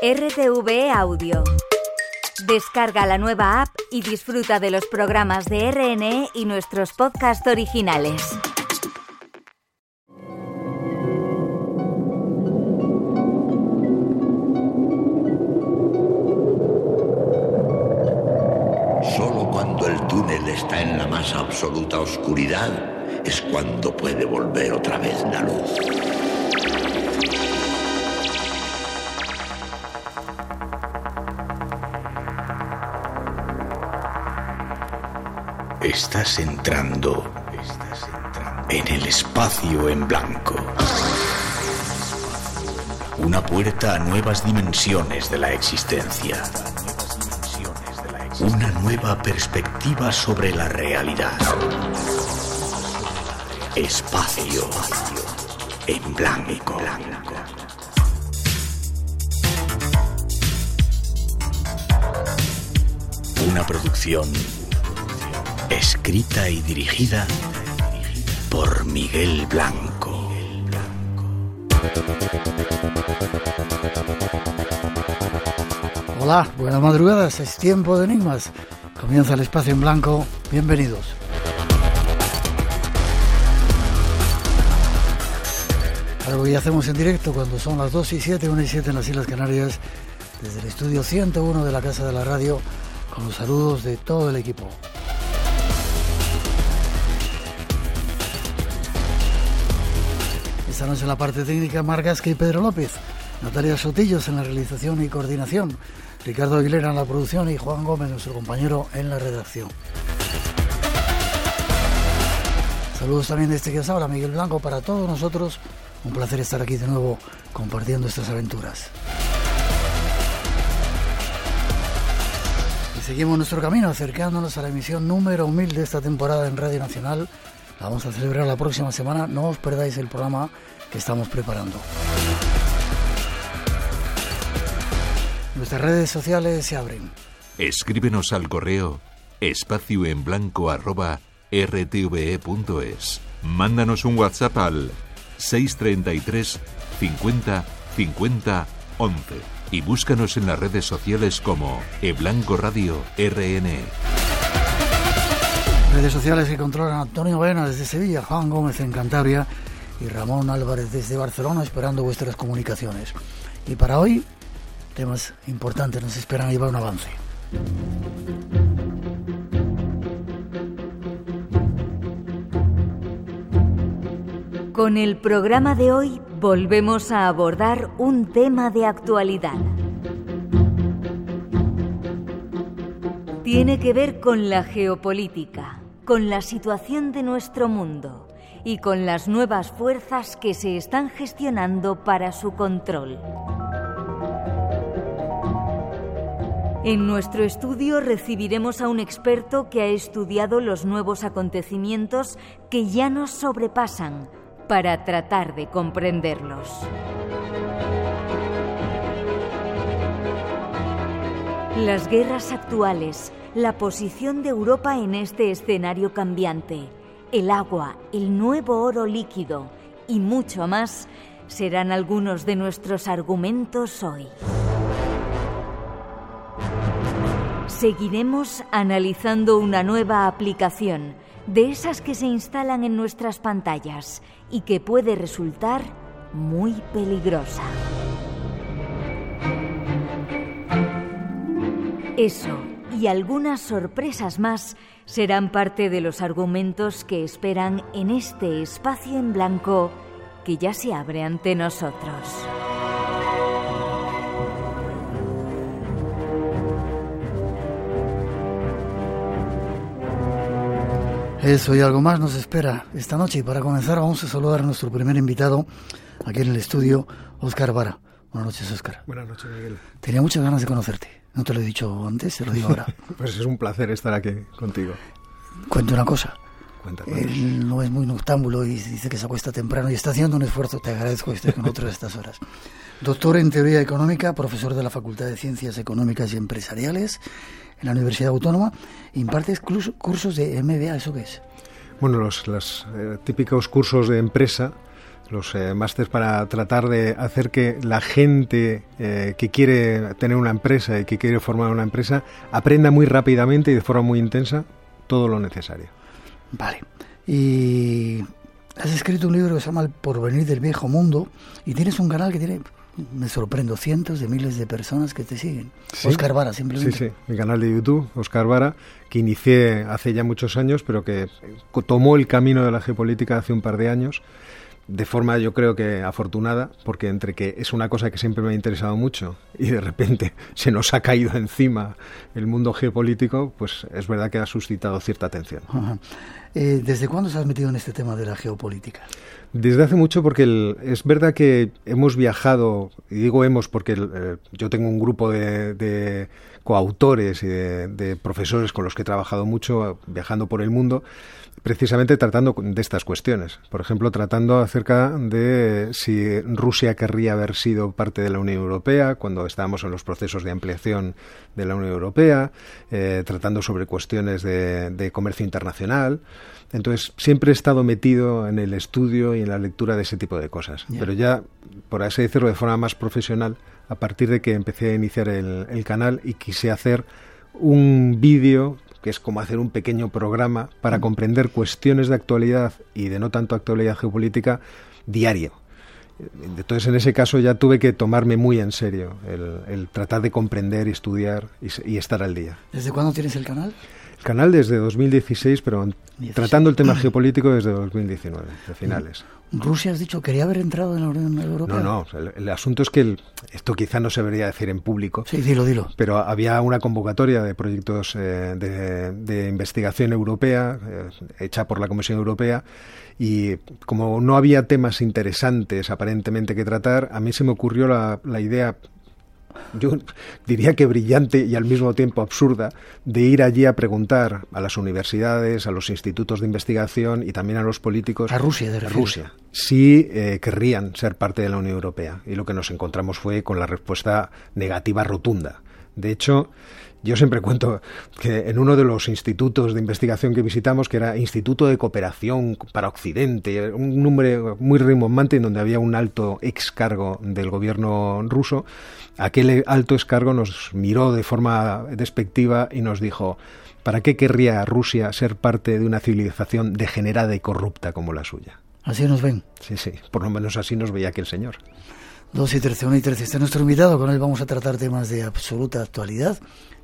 RTV Audio. Descarga la nueva app y disfruta de los programas de RNE y nuestros podcasts originales. Solo cuando el túnel está en la más absoluta oscuridad es cuando puede volver otra vez la luz. Estás entrando en el espacio en blanco. Una puerta a nuevas dimensiones de la existencia. Una nueva perspectiva sobre la realidad. Espacio en blanco. Una producción escrita y dirigida por Miguel Blanco. Hola, buenas madrugadas, es tiempo de enigmas. Comienza el espacio en blanco, bienvenidos. Algo que ya hacemos en directo cuando son las 2 y 7, 1 y 7 en las Islas Canarias, desde el estudio 101 de la Casa de la Radio, con los saludos de todo el equipo. Esta noche en la parte técnica Margasque y Pedro López, Natalia Sotillos en la realización y coordinación, Ricardo Aguilera en la producción y Juan Gómez, nuestro compañero, en la redacción. Saludos también de este que os habla, Miguel Blanco, para todos nosotros. Un placer estar aquí de nuevo compartiendo estas aventuras. Y seguimos nuestro camino acercándonos a la emisión número 1000 de esta temporada en Radio Nacional la vamos a celebrar la próxima semana. No os perdáis el programa que estamos preparando. Nuestras redes sociales se abren. Escríbenos al correo espacio en blanco arroba rtve.es. Mándanos un WhatsApp al 633 50 50 11 y búscanos en las redes sociales como eBlanco Radio RN. Redes sociales que controlan Antonio Vena desde Sevilla, Juan Gómez en Cantabria y Ramón Álvarez desde Barcelona esperando vuestras comunicaciones. Y para hoy, temas importantes nos esperan llevar un avance. Con el programa de hoy volvemos a abordar un tema de actualidad. Tiene que ver con la geopolítica, con la situación de nuestro mundo y con las nuevas fuerzas que se están gestionando para su control. En nuestro estudio recibiremos a un experto que ha estudiado los nuevos acontecimientos que ya nos sobrepasan para tratar de comprenderlos. Las guerras actuales, la posición de Europa en este escenario cambiante, el agua, el nuevo oro líquido y mucho más serán algunos de nuestros argumentos hoy. Seguiremos analizando una nueva aplicación de esas que se instalan en nuestras pantallas y que puede resultar muy peligrosa. Eso y algunas sorpresas más serán parte de los argumentos que esperan en este espacio en blanco que ya se abre ante nosotros. Eso y algo más nos espera esta noche y para comenzar vamos a saludar a nuestro primer invitado aquí en el estudio, Óscar Vara. Buenas noches, Óscar. Buenas noches, Miguel. Tenía muchas ganas de conocerte. No te lo he dicho antes, te lo digo ahora. pues es un placer estar aquí contigo. Cuento una cosa. Cuéntame. Él no es muy noctámbulo y dice que se acuesta temprano y está haciendo un esfuerzo. Te agradezco que estés con nosotros a estas horas. Doctor en Teoría Económica, profesor de la Facultad de Ciencias Económicas y Empresariales en la Universidad Autónoma. Impartes cursos de MBA, ¿eso qué es? Bueno, los, los eh, típicos cursos de empresa los eh, másters para tratar de hacer que la gente eh, que quiere tener una empresa y que quiere formar una empresa aprenda muy rápidamente y de forma muy intensa todo lo necesario. Vale. Y has escrito un libro que se llama El porvenir del viejo mundo y tienes un canal que tiene me sorprendo, cientos de miles de personas que te siguen. Oscar Vara, simplemente. Sí, sí, mi canal de YouTube, Oscar Vara, que inicié hace ya muchos años, pero que tomó el camino de la geopolítica hace un par de años de forma yo creo que afortunada, porque entre que es una cosa que siempre me ha interesado mucho y de repente se nos ha caído encima el mundo geopolítico, pues es verdad que ha suscitado cierta atención. Eh, ¿Desde cuándo se has metido en este tema de la geopolítica? Desde hace mucho porque es verdad que hemos viajado, y digo hemos porque eh, yo tengo un grupo de, coautores y de, profesores con los que he trabajado mucho viajando por el mundo, precisamente tratando de estas cuestiones. Por ejemplo, tratando acerca de si Rusia querría haber sido parte de la Unión Europea cuando estábamos en los procesos de ampliación de la Unión Europea, eh, tratando sobre cuestiones de comercio internacional. Entonces, siempre he estado metido en el estudio y en la lectura de ese tipo de cosas. Pero ya, por así decirlo, de forma más profesional, a partir de que empecé a iniciar el, canal y quise hacer un vídeo que es como hacer un pequeño programa para comprender cuestiones de actualidad y de no tanto actualidad geopolítica diario. Entonces, en ese caso ya tuve que tomarme muy en serio el, tratar de comprender, estudiar y, y estar al día. ¿Desde cuándo tienes el canal? canal desde 2016, pero tratando el tema geopolítico desde 2019, de finales. Rusia, has dicho, quería haber entrado en la Unión Europea. No, no, el, asunto es que esto quizá no se debería decir en público. Sí, dilo, dilo. Pero había una convocatoria de proyectos eh, de, investigación europea, eh, hecha por la Comisión Europea, y como no había temas interesantes aparentemente que tratar, a mí se me ocurrió la, la idea yo diría que brillante y al mismo tiempo absurda, de ir allí a preguntar a las universidades, a los institutos de investigación y también a los políticos. A Rusia, de Rusia. Si eh, querrían ser parte de la Unión Europea. Y lo que nos encontramos fue con la respuesta negativa rotunda. De hecho, yo siempre cuento que en uno de los institutos de investigación que visitamos, que era Instituto de Cooperación para Occidente, un nombre muy rimbombante en donde había un alto ex cargo del gobierno ruso, aquel alto ex cargo nos miró de forma despectiva y nos dijo, ¿para qué querría Rusia ser parte de una civilización degenerada y corrupta como la suya? Así nos ven. Sí, sí, por lo menos así nos veía aquel señor. Dos y trece, 1 y 13. Este es nuestro invitado, con él vamos a tratar temas de absoluta actualidad.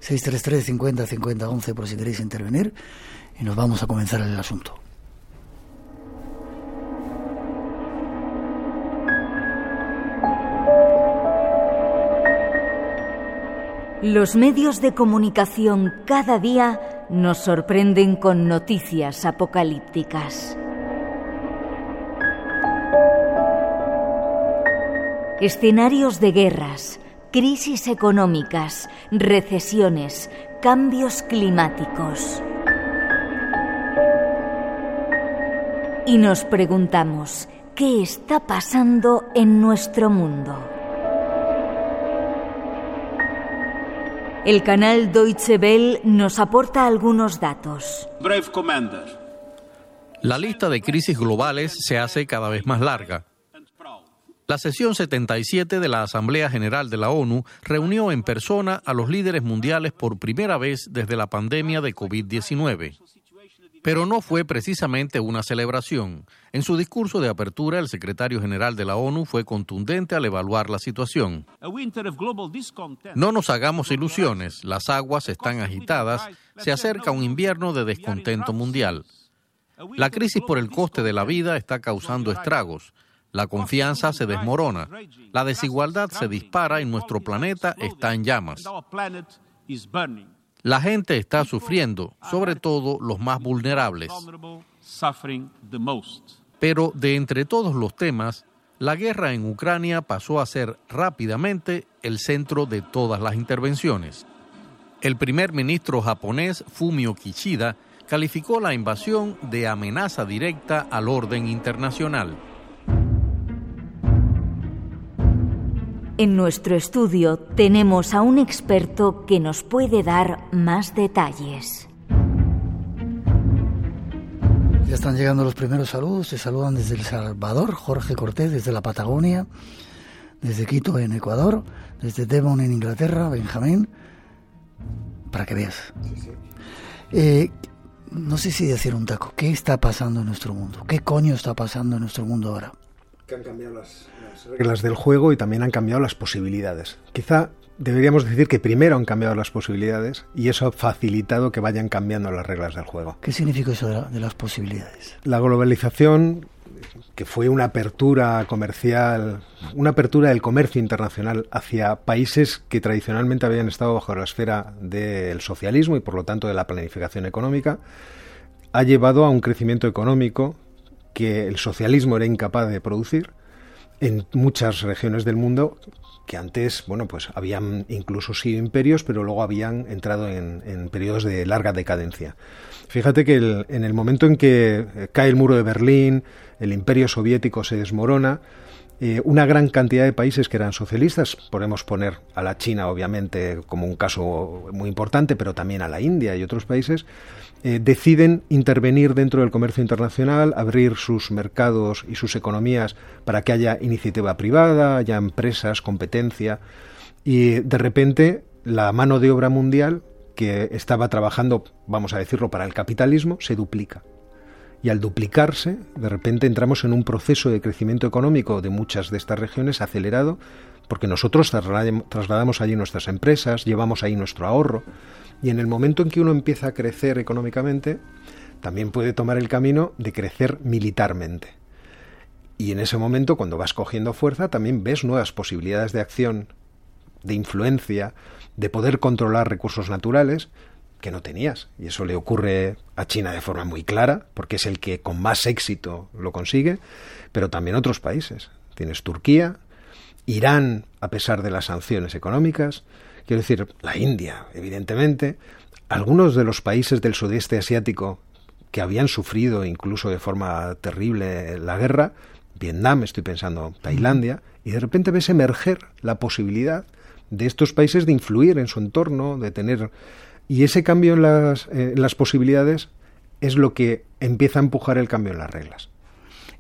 633 50 50 11 por si queréis intervenir. Y nos vamos a comenzar el asunto. Los medios de comunicación cada día nos sorprenden con noticias apocalípticas. Escenarios de guerras, crisis económicas, recesiones, cambios climáticos. Y nos preguntamos, ¿qué está pasando en nuestro mundo? El canal Deutsche Welle nos aporta algunos datos. Brave Commander. La lista de crisis globales se hace cada vez más larga. La sesión 77 de la Asamblea General de la ONU reunió en persona a los líderes mundiales por primera vez desde la pandemia de COVID-19. Pero no fue precisamente una celebración. En su discurso de apertura, el secretario general de la ONU fue contundente al evaluar la situación. No nos hagamos ilusiones, las aguas están agitadas, se acerca un invierno de descontento mundial. La crisis por el coste de la vida está causando estragos. La confianza se desmorona, la desigualdad se dispara y nuestro planeta está en llamas. La gente está sufriendo, sobre todo los más vulnerables. Pero de entre todos los temas, la guerra en Ucrania pasó a ser rápidamente el centro de todas las intervenciones. El primer ministro japonés Fumio Kishida calificó la invasión de amenaza directa al orden internacional. En nuestro estudio tenemos a un experto que nos puede dar más detalles. Ya están llegando los primeros saludos. Se saludan desde El Salvador, Jorge Cortés, desde la Patagonia, desde Quito, en Ecuador, desde Devon, en Inglaterra, Benjamín, para que veas. Eh, no sé si decir un taco. ¿Qué está pasando en nuestro mundo? ¿Qué coño está pasando en nuestro mundo ahora? Que han cambiado las, las reglas del juego y también han cambiado las posibilidades. Quizá deberíamos decir que primero han cambiado las posibilidades y eso ha facilitado que vayan cambiando las reglas del juego. ¿Qué significa eso de, la, de las posibilidades? La globalización, que fue una apertura comercial, una apertura del comercio internacional hacia países que tradicionalmente habían estado bajo la esfera del socialismo y por lo tanto de la planificación económica, ha llevado a un crecimiento económico que el socialismo era incapaz de producir en muchas regiones del mundo que antes, bueno, pues habían incluso sido imperios, pero luego habían entrado en, periodos de larga decadencia. Fíjate que en el momento en que eh, cae el muro de Berlín, el imperio soviético se desmorona, eh, una gran cantidad de países que eran socialistas, podemos poner a la China obviamente como un caso muy importante, pero también a la India y otros países, eh, deciden intervenir dentro del comercio internacional, abrir sus mercados y sus economías para que haya iniciativa privada, haya empresas, competencia, y de repente la mano de obra mundial que estaba trabajando, vamos a decirlo, para el capitalismo, se duplica. Y al duplicarse, de repente entramos en un proceso de crecimiento económico de muchas de estas regiones acelerado, porque nosotros trasladamos allí nuestras empresas, llevamos ahí nuestro ahorro, y en el momento en que uno empieza a crecer económicamente, también puede tomar el camino de crecer militarmente. Y en ese momento, cuando vas cogiendo fuerza, también ves nuevas posibilidades de acción, de influencia, de poder controlar recursos naturales que no tenías. Y eso le ocurre a China de forma muy clara, porque es el que con más éxito lo consigue, pero también otros países. Tienes Turquía, Irán, a pesar de las sanciones económicas, Quiero decir, la India, evidentemente, algunos de los países del sudeste asiático que habían sufrido incluso de forma terrible la guerra, Vietnam, estoy pensando, Tailandia, y de repente ves emerger la posibilidad de estos países de influir en su entorno, de tener... Y ese cambio en las, eh, posibilidades es lo que empieza a empujar el cambio en las reglas.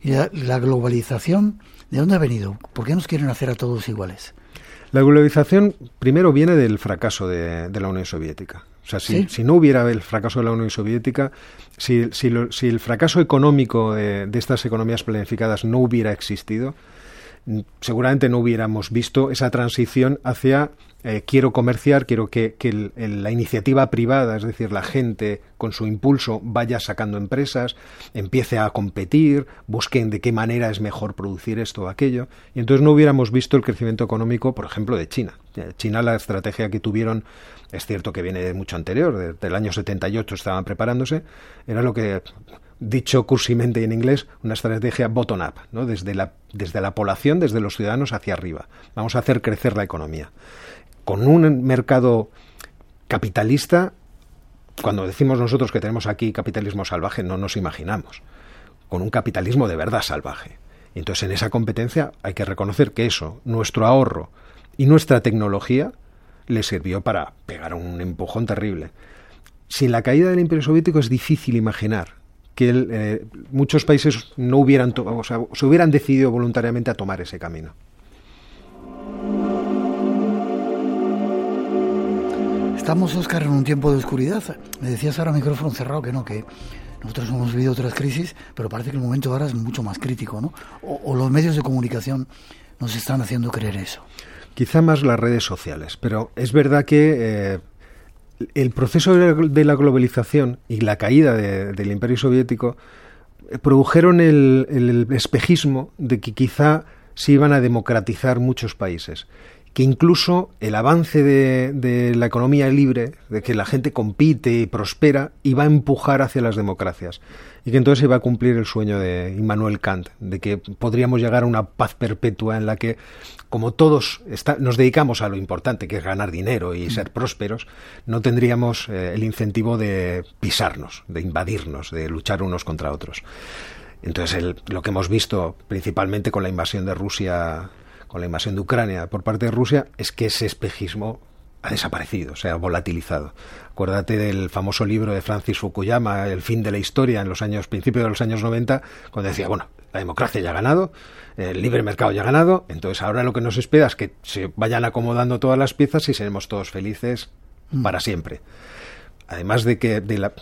¿Y la globalización de dónde ha venido? ¿Por qué nos quieren hacer a todos iguales? La globalización primero viene del fracaso de, de la Unión Soviética. O sea, si, ¿Sí? si, no hubiera el fracaso de la Unión Soviética, si, si, lo, si el fracaso económico de, de, estas economías planificadas no hubiera existido, seguramente no hubiéramos visto esa transición hacia eh, quiero comerciar, quiero que, el, el, la iniciativa privada, es decir, la gente con su impulso vaya sacando empresas, empiece a competir, busquen de qué manera es mejor producir esto o aquello, y entonces no hubiéramos visto el crecimiento económico, por ejemplo, de China. China, la estrategia que tuvieron, es cierto que viene de mucho anterior, de, del año 78 estaban preparándose, era lo que dicho cursimente en inglés, una estrategia bottom-up, ¿no? desde, la, desde la población, desde los ciudadanos hacia arriba. Vamos a hacer crecer la economía. Con un mercado capitalista, cuando decimos nosotros que tenemos aquí capitalismo salvaje, no nos imaginamos. Con un capitalismo de verdad salvaje. Entonces en esa competencia hay que reconocer que eso, nuestro ahorro y nuestra tecnología, le sirvió para pegar un empujón terrible. Sin la caída del Imperio Soviético es difícil imaginar que el, eh, muchos países no hubieran, o sea, se hubieran decidido voluntariamente a tomar ese camino. Estamos, Oscar, en un tiempo de oscuridad. Me decías ahora micrófono cerrado que no, que nosotros hemos vivido otras crisis, pero parece que el momento ahora es mucho más crítico, ¿no? O, o los medios de comunicación nos están haciendo creer eso. Quizá más las redes sociales, pero es verdad que eh, el proceso de la globalización y la caída de, del imperio soviético produjeron el, el, espejismo de que quizá se iban a democratizar muchos países que incluso el avance de, la economía libre, de que la gente compite y prospera, iba a empujar hacia las democracias. Y que entonces iba a cumplir el sueño de Immanuel Kant, de que podríamos llegar a una paz perpetua en la que, como todos nos dedicamos a lo importante, que es ganar dinero y ser prósperos, no tendríamos eh, el incentivo de pisarnos, de invadirnos, de luchar unos contra otros. Entonces, el, lo que hemos visto principalmente con la invasión de Rusia con la invasión de Ucrania por parte de Rusia es que ese espejismo ha desaparecido, se ha volatilizado. Acuérdate del famoso libro de Francis Fukuyama, El fin de la historia, en los años, principios de los años 90, cuando decía, bueno, la democracia ya ha ganado, el libre mercado ya ha ganado, entonces ahora lo que nos espera es que se vayan acomodando todas las piezas y seremos todos felices mm. para siempre además de que de la,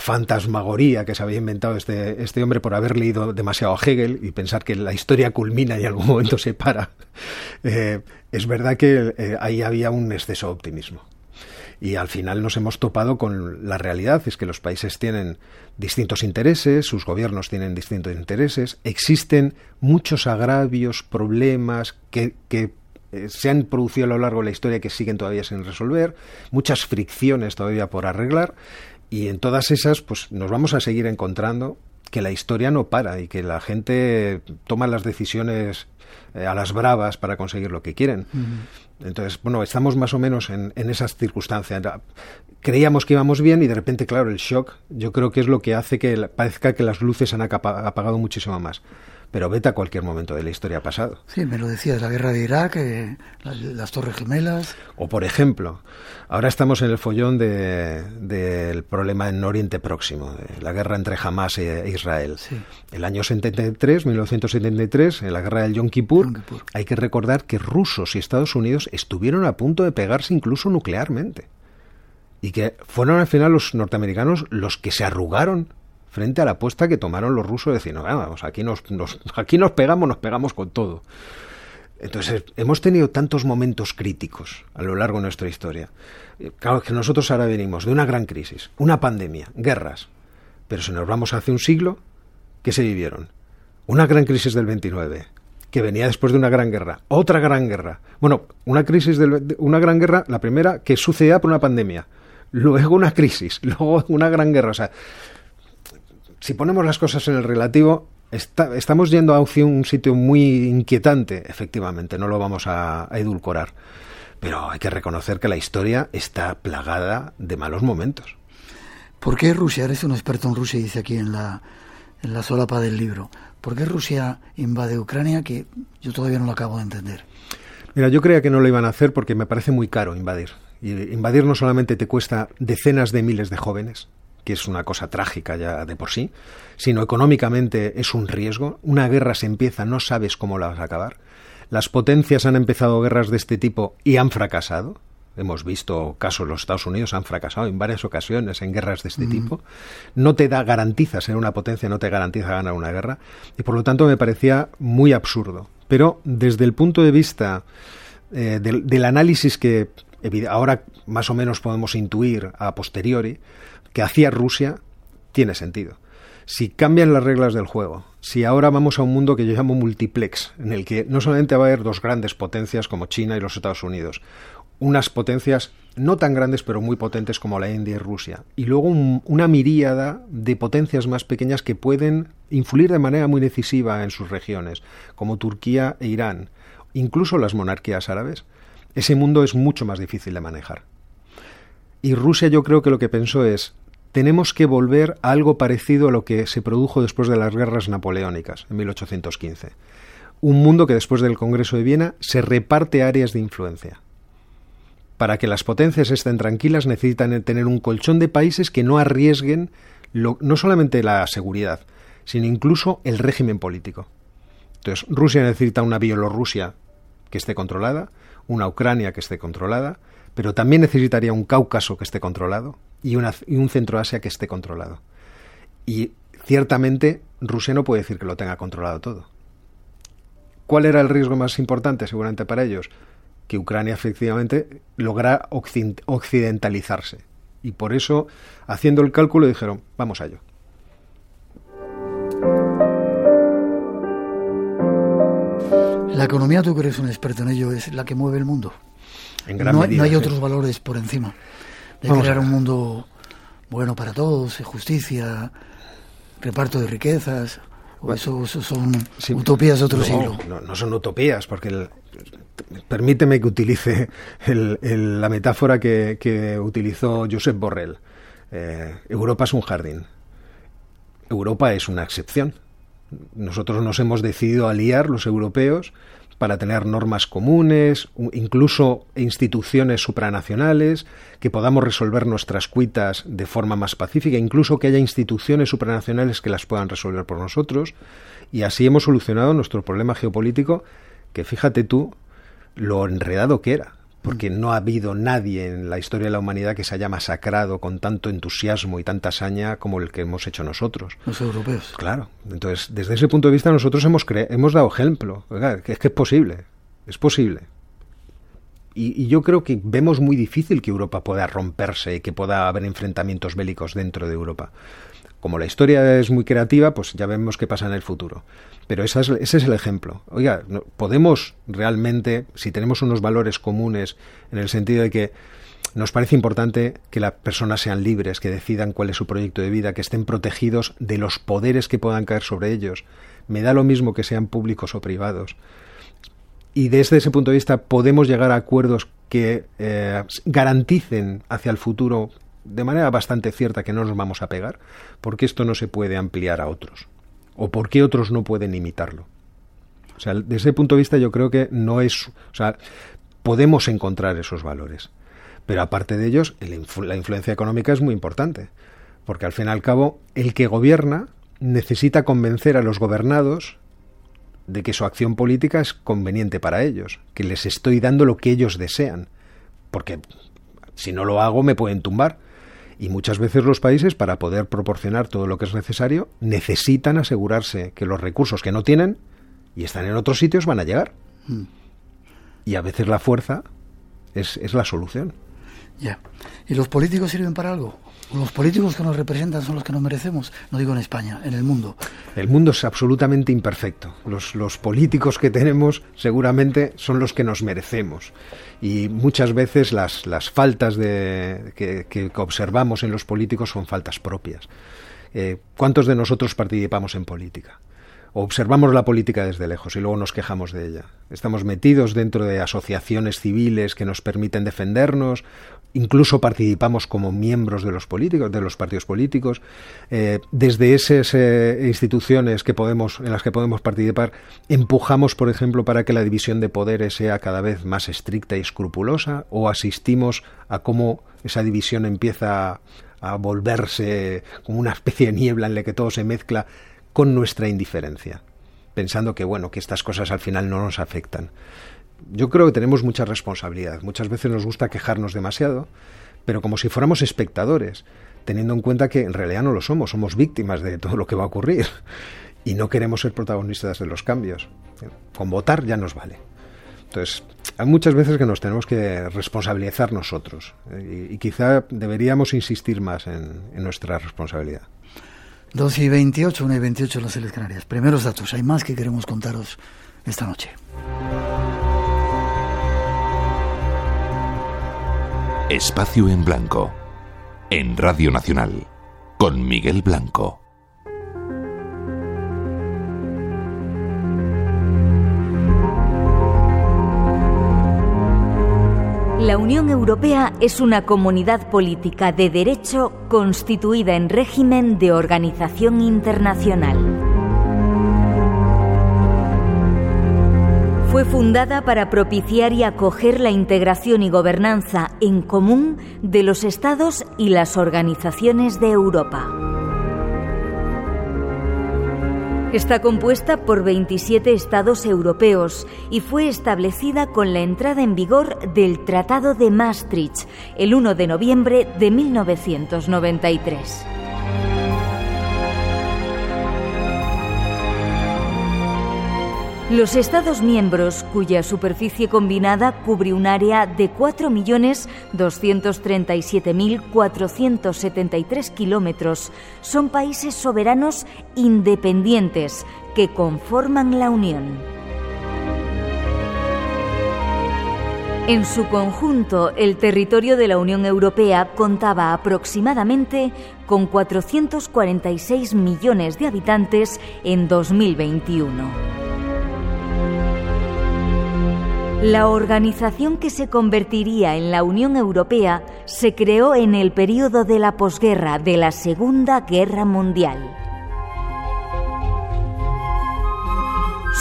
fantasmagoría que se había inventado este, este hombre por haber leído demasiado a Hegel y pensar que la historia culmina y en algún momento se para, eh, es verdad que eh, ahí había un exceso de optimismo. Y al final nos hemos topado con la realidad, es que los países tienen distintos intereses, sus gobiernos tienen distintos intereses, existen muchos agravios, problemas que, que eh, se han producido a lo largo de la historia que siguen todavía sin resolver, muchas fricciones todavía por arreglar, y en todas esas, pues nos vamos a seguir encontrando que la historia no para y que la gente toma las decisiones eh, a las bravas para conseguir lo que quieren. Entonces, bueno, estamos más o menos en, en, esas circunstancias. Creíamos que íbamos bien y de repente, claro, el shock yo creo que es lo que hace que parezca que las luces han apagado muchísimo más pero vete a cualquier momento de la historia pasado. Sí, me lo decías, la guerra de Irak, eh, las, Torres Gemelas. O por ejemplo, ahora estamos en el follón del problema en Oriente Próximo, de la guerra entre Hamas e Israel. El año 73, 1973, en la guerra del Yom Kippur, Yom Kippur, hay que recordar que rusos y Estados Unidos estuvieron a punto de pegarse incluso nuclearmente. Y que fueron al final los norteamericanos los que se arrugaron frente a la apuesta que tomaron los rusos de decir, no, vamos, aquí nos, aquí nos pegamos, nos pegamos con todo. Entonces, hemos tenido tantos momentos críticos a lo largo de nuestra historia. Claro que nosotros ahora venimos de una gran crisis, una pandemia, guerras. Pero si nos vamos hace un siglo, ¿qué se vivieron? Una gran crisis del 29, que venía después de una gran guerra, otra gran guerra. Bueno, una crisis de una gran guerra, la primera que sucedía por una pandemia, luego una crisis, luego una gran guerra. O sea, si ponemos las cosas en el relativo, estamos yendo hacia un sitio muy inquietante, efectivamente, no lo vamos a, edulcorar. Pero hay que reconocer que la historia está plagada de malos momentos. ¿Por qué Rusia, eres un experto en Rusia, dice aquí en la, en la solapa del libro, ¿por qué Rusia invade Ucrania que yo todavía no lo acabo de entender? Mira, yo creía que no lo iban a hacer porque me parece muy caro invadir. Y invadir no solamente te cuesta decenas de miles de jóvenes, que es una cosa trágica ya de por sí, sino económicamente es un riesgo. Una guerra se empieza, no sabes cómo la vas a acabar. Las potencias han empezado guerras de este tipo y han fracasado. Hemos visto casos, los Estados Unidos han fracasado en varias ocasiones en guerras de este tipo. No te da garantiza ser una potencia, no te garantiza ganar una guerra. Y por lo tanto me parecía muy absurdo. Pero desde el punto de vista eh, del análisis que ahora más o menos podemos intuir a posteriori, que hacía Rusia tiene sentido. Si cambian las reglas del juego, si ahora vamos a un mundo que yo llamo multiplex, en el que no solamente va a haber dos grandes potencias como China y los Estados Unidos, unas potencias no tan grandes pero muy potentes como la India y Rusia, y luego una miríada de potencias más pequeñas que pueden influir de manera muy decisiva en sus regiones, como Turquía e Irán, incluso las monarquías árabes, ese mundo es mucho más difícil de manejar. Y Rusia yo creo que lo que pensó es, tenemos que volver a algo parecido a lo que se produjo después de las guerras napoleónicas, en 1815. Un mundo que después del Congreso de Viena se reparte áreas de influencia. Para que las potencias estén tranquilas necesitan tener un colchón de países que no arriesguen no solamente la seguridad, sino incluso el régimen político. Entonces, Rusia necesita una Bielorrusia que esté controlada, una Ucrania que esté controlada, pero también necesitaría un Cáucaso que esté controlado y, un Centro Asia que esté controlado. Y ciertamente Rusia no puede decir que lo tenga controlado todo. ¿Cuál era el riesgo más importante seguramente para ellos? Que Ucrania efectivamente lograra occidentalizarse. Y por eso, haciendo el cálculo, dijeron, vamos a ello. La economía, tú que eres un experto en ello, es la que mueve el mundo no, hay otros valores por encima de crear un mundo bueno para todos, justicia, reparto de riquezas. O eso, son utopías de otro siglo. No, son utopías, porque permíteme que utilice la metáfora que, utilizó Josep Borrell. Eh, Europa es un jardín. Europa es una excepción. Nosotros nos hemos decidido aliar, los europeos, para tener normas comunes, incluso instituciones supranacionales, que podamos resolver nuestras cuitas de forma más pacífica, incluso que haya instituciones supranacionales que las puedan resolver por nosotros. Y así hemos solucionado nuestro problema geopolítico, que fíjate tú lo enredado que era porque no ha habido nadie en la historia de la humanidad que se haya masacrado con tanto entusiasmo y tanta hazaña como el que hemos hecho nosotros. Los europeos. Claro. Entonces, desde ese punto de vista, nosotros hemos, hemos dado ejemplo. es que es posible. Es posible. Y, yo creo que vemos muy difícil que Europa pueda romperse y que pueda haber enfrentamientos bélicos dentro de Europa. Como la historia es muy creativa, pues ya vemos qué pasa en el futuro. Pero ese es el ejemplo. Oiga, podemos realmente, si tenemos unos valores comunes, en el sentido de que nos parece importante que las personas sean libres, que decidan cuál es su proyecto de vida, que estén protegidos de los poderes que puedan caer sobre ellos. Me da lo mismo que sean públicos o privados. Y desde ese punto de vista podemos llegar a acuerdos que eh, garanticen hacia el futuro de manera bastante cierta que no nos vamos a pegar, porque esto no se puede ampliar a otros o por qué otros no pueden imitarlo. O sea, desde ese punto de vista yo creo que no es, o sea, podemos encontrar esos valores. Pero aparte de ellos, la influencia económica es muy importante, porque al fin y al cabo, el que gobierna necesita convencer a los gobernados de que su acción política es conveniente para ellos, que les estoy dando lo que ellos desean, porque si no lo hago me pueden tumbar. Y muchas veces los países, para poder proporcionar todo lo que es necesario, necesitan asegurarse que los recursos que no tienen y están en otros sitios van a llegar. Mm. Y a veces la fuerza es, es la solución. Ya. ¿Y los políticos sirven para algo? Los políticos que nos representan son los que nos merecemos, no digo en España, en el mundo. El mundo es absolutamente imperfecto. Los, los políticos que tenemos seguramente son los que nos merecemos. Y muchas veces las, las faltas de, que, observamos en los políticos son faltas propias. Eh, ¿Cuántos de nosotros participamos en política? Observamos la política desde lejos y luego nos quejamos de ella. Estamos metidos dentro de asociaciones civiles que nos permiten defendernos incluso participamos como miembros de los políticos, de los partidos políticos, eh, desde esas eh, instituciones que podemos, en las que podemos participar, empujamos, por ejemplo, para que la división de poderes sea cada vez más estricta y escrupulosa, o asistimos a cómo esa división empieza a volverse como una especie de niebla en la que todo se mezcla con nuestra indiferencia, pensando que bueno, que estas cosas al final no nos afectan yo creo que tenemos mucha responsabilidad. Muchas veces nos gusta quejarnos demasiado, pero como si fuéramos espectadores, teniendo en cuenta que en realidad no lo somos, somos víctimas de todo lo que va a ocurrir y no queremos ser protagonistas de los cambios. Con votar ya nos vale. Entonces, hay muchas veces que nos tenemos que responsabilizar nosotros eh, y, quizá deberíamos insistir más en, en, nuestra responsabilidad. 12 y 28, 1 y 28 en las Islas Canarias. Primeros datos, hay más que queremos contaros esta noche. Espacio en Blanco. En Radio Nacional. Con Miguel Blanco. La Unión Europea es una comunidad política de derecho constituida en régimen de organización internacional. Fue fundada para propiciar y acoger la integración y gobernanza en común de los estados y las organizaciones de Europa. Está compuesta por 27 estados europeos y fue establecida con la entrada en vigor del Tratado de Maastricht el 1 de noviembre de 1993. Los Estados miembros, cuya superficie combinada cubre un área de 4.237.473 kilómetros, son países soberanos independientes que conforman la Unión. En su conjunto, el territorio de la Unión Europea contaba aproximadamente con 446 millones de habitantes en 2021. La organización que se convertiría en la Unión Europea se creó en el periodo de la posguerra de la Segunda Guerra Mundial.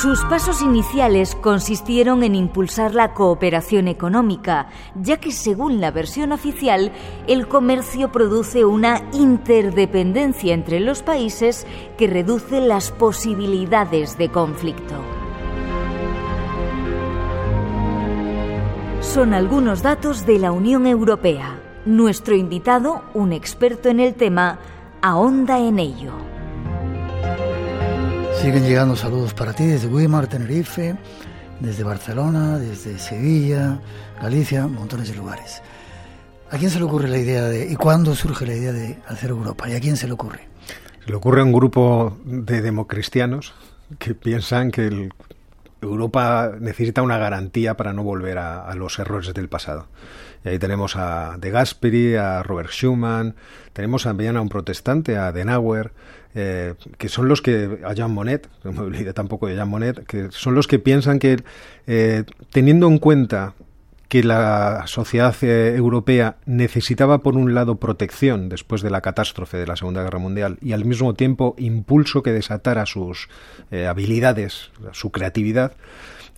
Sus pasos iniciales consistieron en impulsar la cooperación económica, ya que según la versión oficial, el comercio produce una interdependencia entre los países que reduce las posibilidades de conflicto. Son algunos datos de la Unión Europea. Nuestro invitado, un experto en el tema, ahonda en ello. Siguen llegando saludos para ti desde Weimar, Tenerife, desde Barcelona, desde Sevilla, Galicia, montones de lugares. ¿A quién se le ocurre la idea de, y cuándo surge la idea de hacer Europa? ¿Y a quién se le ocurre? Se le ocurre a un grupo de democristianos que piensan que Europa necesita una garantía para no volver a los errores del pasado. Y ahí tenemos a De Gasperi, a Robert Schumann, tenemos también a un protestante, a Denauer, eh, que son los que, a Jean Monnet, no me olvidé tampoco de Jean Monnet, que son los que piensan que eh, teniendo en cuenta que la sociedad eh, europea necesitaba por un lado protección después de la catástrofe de la Segunda Guerra Mundial y al mismo tiempo impulso que desatara sus habilidades, su creatividad,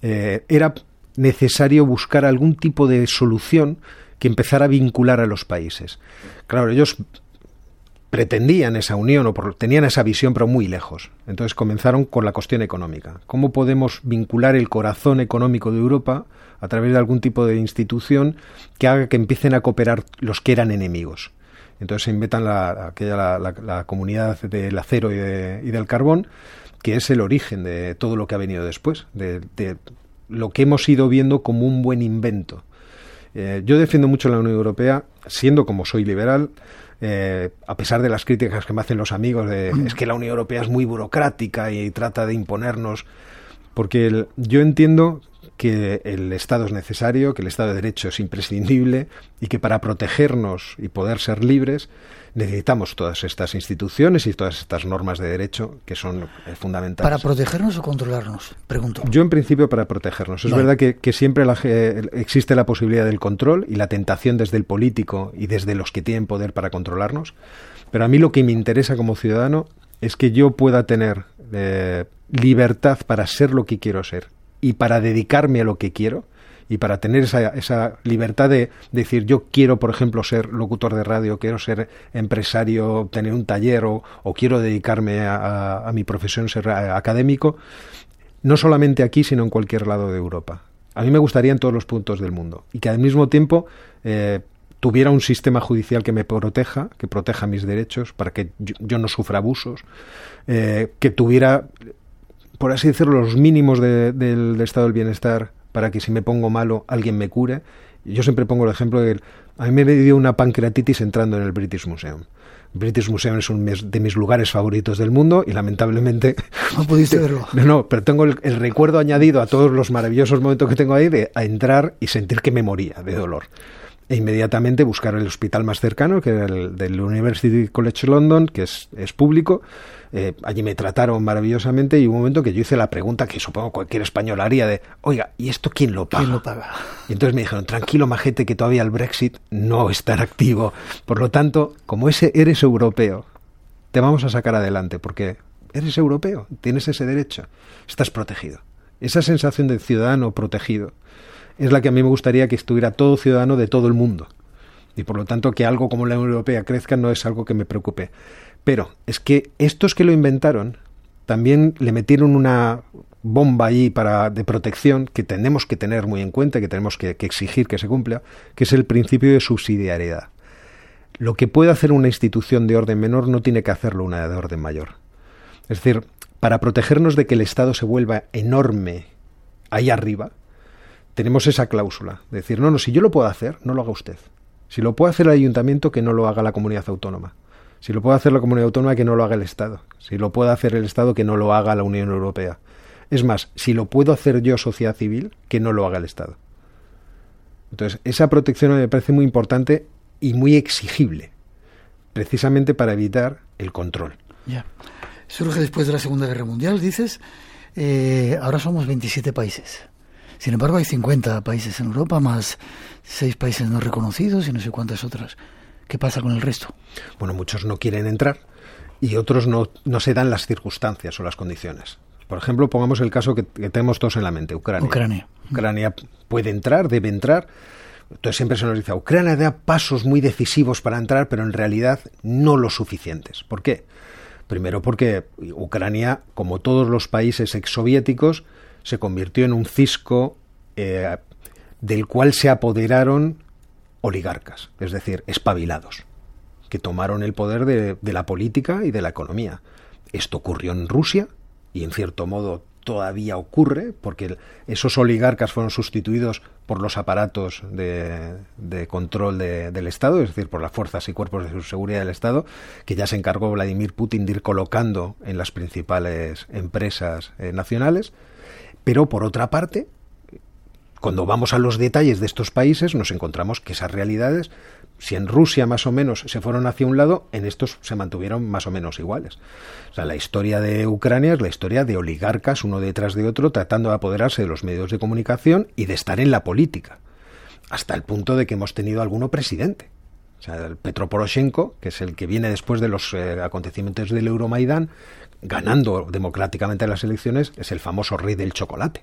era necesario buscar algún tipo de solución que empezara a vincular a los países. Claro, ellos pretendían esa unión o tenían esa visión, pero muy lejos. Entonces comenzaron con la cuestión económica. ¿Cómo podemos vincular el corazón económico de Europa a través de algún tipo de institución que haga que empiecen a cooperar los que eran enemigos? Entonces se inventan la, aquella, la, comunidad del acero y, del carbón, que es el origen de todo lo que ha venido después, de, de lo que hemos ido viendo como un buen invento. Eh, yo defiendo mucho la Unión Europea, siendo como soy liberal, eh, a pesar de las críticas que me hacen los amigos de es que la Unión Europea es muy burocrática y trata de imponernos, porque yo entiendo que el Estado es necesario, que el Estado de Derecho es imprescindible y que para protegernos y poder ser libres necesitamos todas estas instituciones y todas estas normas de derecho que son fundamentales. ¿Para protegernos o controlarnos? Pregunto. Yo, en principio, para protegernos. Es verdad que, siempre existe la posibilidad del control y la tentación desde el político y desde los que tienen poder para controlarnos. Pero a mí lo que me interesa como ciudadano es que yo pueda tener eh, libertad para ser lo que quiero ser y para dedicarme a lo que quiero y para tener esa, esa libertad de decir yo quiero, por ejemplo, ser locutor de radio, quiero ser empresario, tener un taller o, quiero dedicarme a, mi profesión, ser académico, no solamente aquí, sino en cualquier lado de Europa. A mí me gustaría en todos los puntos del mundo y que al mismo tiempo eh, tuviera un sistema judicial que me proteja, que proteja mis derechos para que yo, no sufra abusos, eh, que tuviera, por así decirlo, los mínimos del estado del bienestar para que si me pongo malo alguien me cure. Yo siempre pongo el ejemplo de a mí me dio una pancreatitis entrando en el British Museum. British Museum es uno de mis lugares favoritos del mundo y lamentablemente... No pudiste verlo. No, no, pero tengo el, recuerdo añadido a todos los maravillosos momentos que tengo ahí de entrar y sentir que me moría de dolor e inmediatamente buscar el hospital más cercano, que era el del University College London, que es, es público. Eh, allí me trataron maravillosamente y hubo un momento que yo hice la pregunta que supongo cualquier español haría de, oiga, ¿y esto quién lo paga? ¿Quién lo paga? Y entonces me dijeron, tranquilo majete, que todavía el Brexit no está activo. Por lo tanto, como ese eres europeo, te vamos a sacar adelante, porque eres europeo, tienes ese derecho, estás protegido. Esa sensación de ciudadano protegido es la que a mí me gustaría que estuviera todo ciudadano de todo el mundo. Y por lo tanto que algo como la Unión Europea crezca no es algo que me preocupe. Pero es que estos que lo inventaron también le metieron una bomba ahí para, de protección que tenemos que tener muy en cuenta, que tenemos que, que exigir que se cumpla, que es el principio de subsidiariedad. Lo que puede hacer una institución de orden menor no tiene que hacerlo una de orden mayor. Es decir, para protegernos de que el Estado se vuelva enorme ahí arriba, tenemos esa cláusula, de decir, no, no, si yo lo puedo hacer, no lo haga usted. Si lo puede hacer el ayuntamiento, que no lo haga la comunidad autónoma. Si lo puede hacer la comunidad autónoma, que no lo haga el Estado. Si lo puede hacer el Estado, que no lo haga la Unión Europea. Es más, si lo puedo hacer yo, sociedad civil, que no lo haga el Estado. Entonces, esa protección me parece muy importante y muy exigible, precisamente para evitar el control. Ya. Surge después de la Segunda Guerra Mundial, dices. Eh, ahora somos 27 países. Sin embargo, hay 50 países en Europa, más seis países no reconocidos y no sé cuántas otras. ¿Qué pasa con el resto? Bueno, muchos no quieren entrar y otros no, no se dan las circunstancias o las condiciones. Por ejemplo, pongamos el caso que, tenemos todos en la mente, Ucrania. Ucrania. Ucrania puede entrar, debe entrar. Entonces siempre se nos dice, Ucrania da pasos muy decisivos para entrar, pero en realidad no lo suficientes. ¿Por qué? Primero porque Ucrania, como todos los países exsoviéticos, se convirtió en un cisco eh, del cual se apoderaron oligarcas, es decir, espabilados, que tomaron el poder de, de la política y de la economía. Esto ocurrió en Rusia y en cierto modo todavía ocurre, porque esos oligarcas fueron sustituidos por los aparatos de, control del Estado, es decir, por las fuerzas y cuerpos de seguridad del Estado, que ya se encargó Vladimir Putin de ir colocando en las principales empresas eh, nacionales. Pero, por otra parte, cuando vamos a los detalles de estos países, nos encontramos que esas realidades si en Rusia más o menos se fueron hacia un lado, en estos se mantuvieron más o menos iguales. O sea, la historia de Ucrania es la historia de oligarcas uno detrás de otro tratando de apoderarse de los medios de comunicación y de estar en la política. Hasta el punto de que hemos tenido alguno presidente. O sea, el Petro Poroshenko, que es el que viene después de los eh, acontecimientos del Euromaidán, ganando democráticamente las elecciones, es el famoso rey del chocolate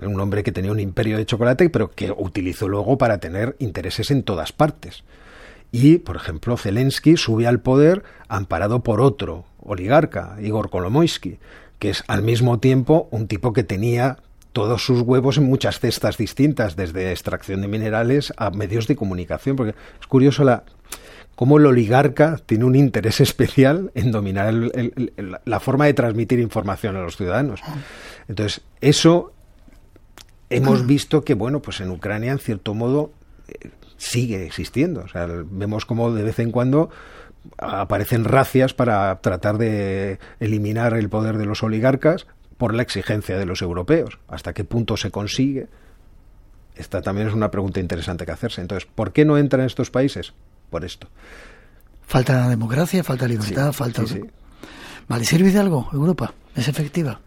un hombre que tenía un imperio de chocolate, pero que utilizó luego para tener intereses en todas partes. Y, por ejemplo, Zelensky sube al poder amparado por otro oligarca, Igor Kolomoisky, que es al mismo tiempo un tipo que tenía todos sus huevos en muchas cestas distintas, desde extracción de minerales a medios de comunicación, porque es curioso la, cómo el oligarca tiene un interés especial en dominar la forma de transmitir información a los ciudadanos. Entonces, eso hemos visto que, bueno, pues en Ucrania, en cierto modo, eh, sigue existiendo. O sea, vemos como de vez en cuando aparecen racias para tratar de eliminar el poder de los oligarcas por la exigencia de los europeos. ¿Hasta qué punto se consigue? Esta también es una pregunta interesante que hacerse. Entonces, ¿por qué no entran estos países? Por esto. Falta democracia, falta libertad, falta... Vale, ¿sirve de algo Europa? ¿Es efectiva?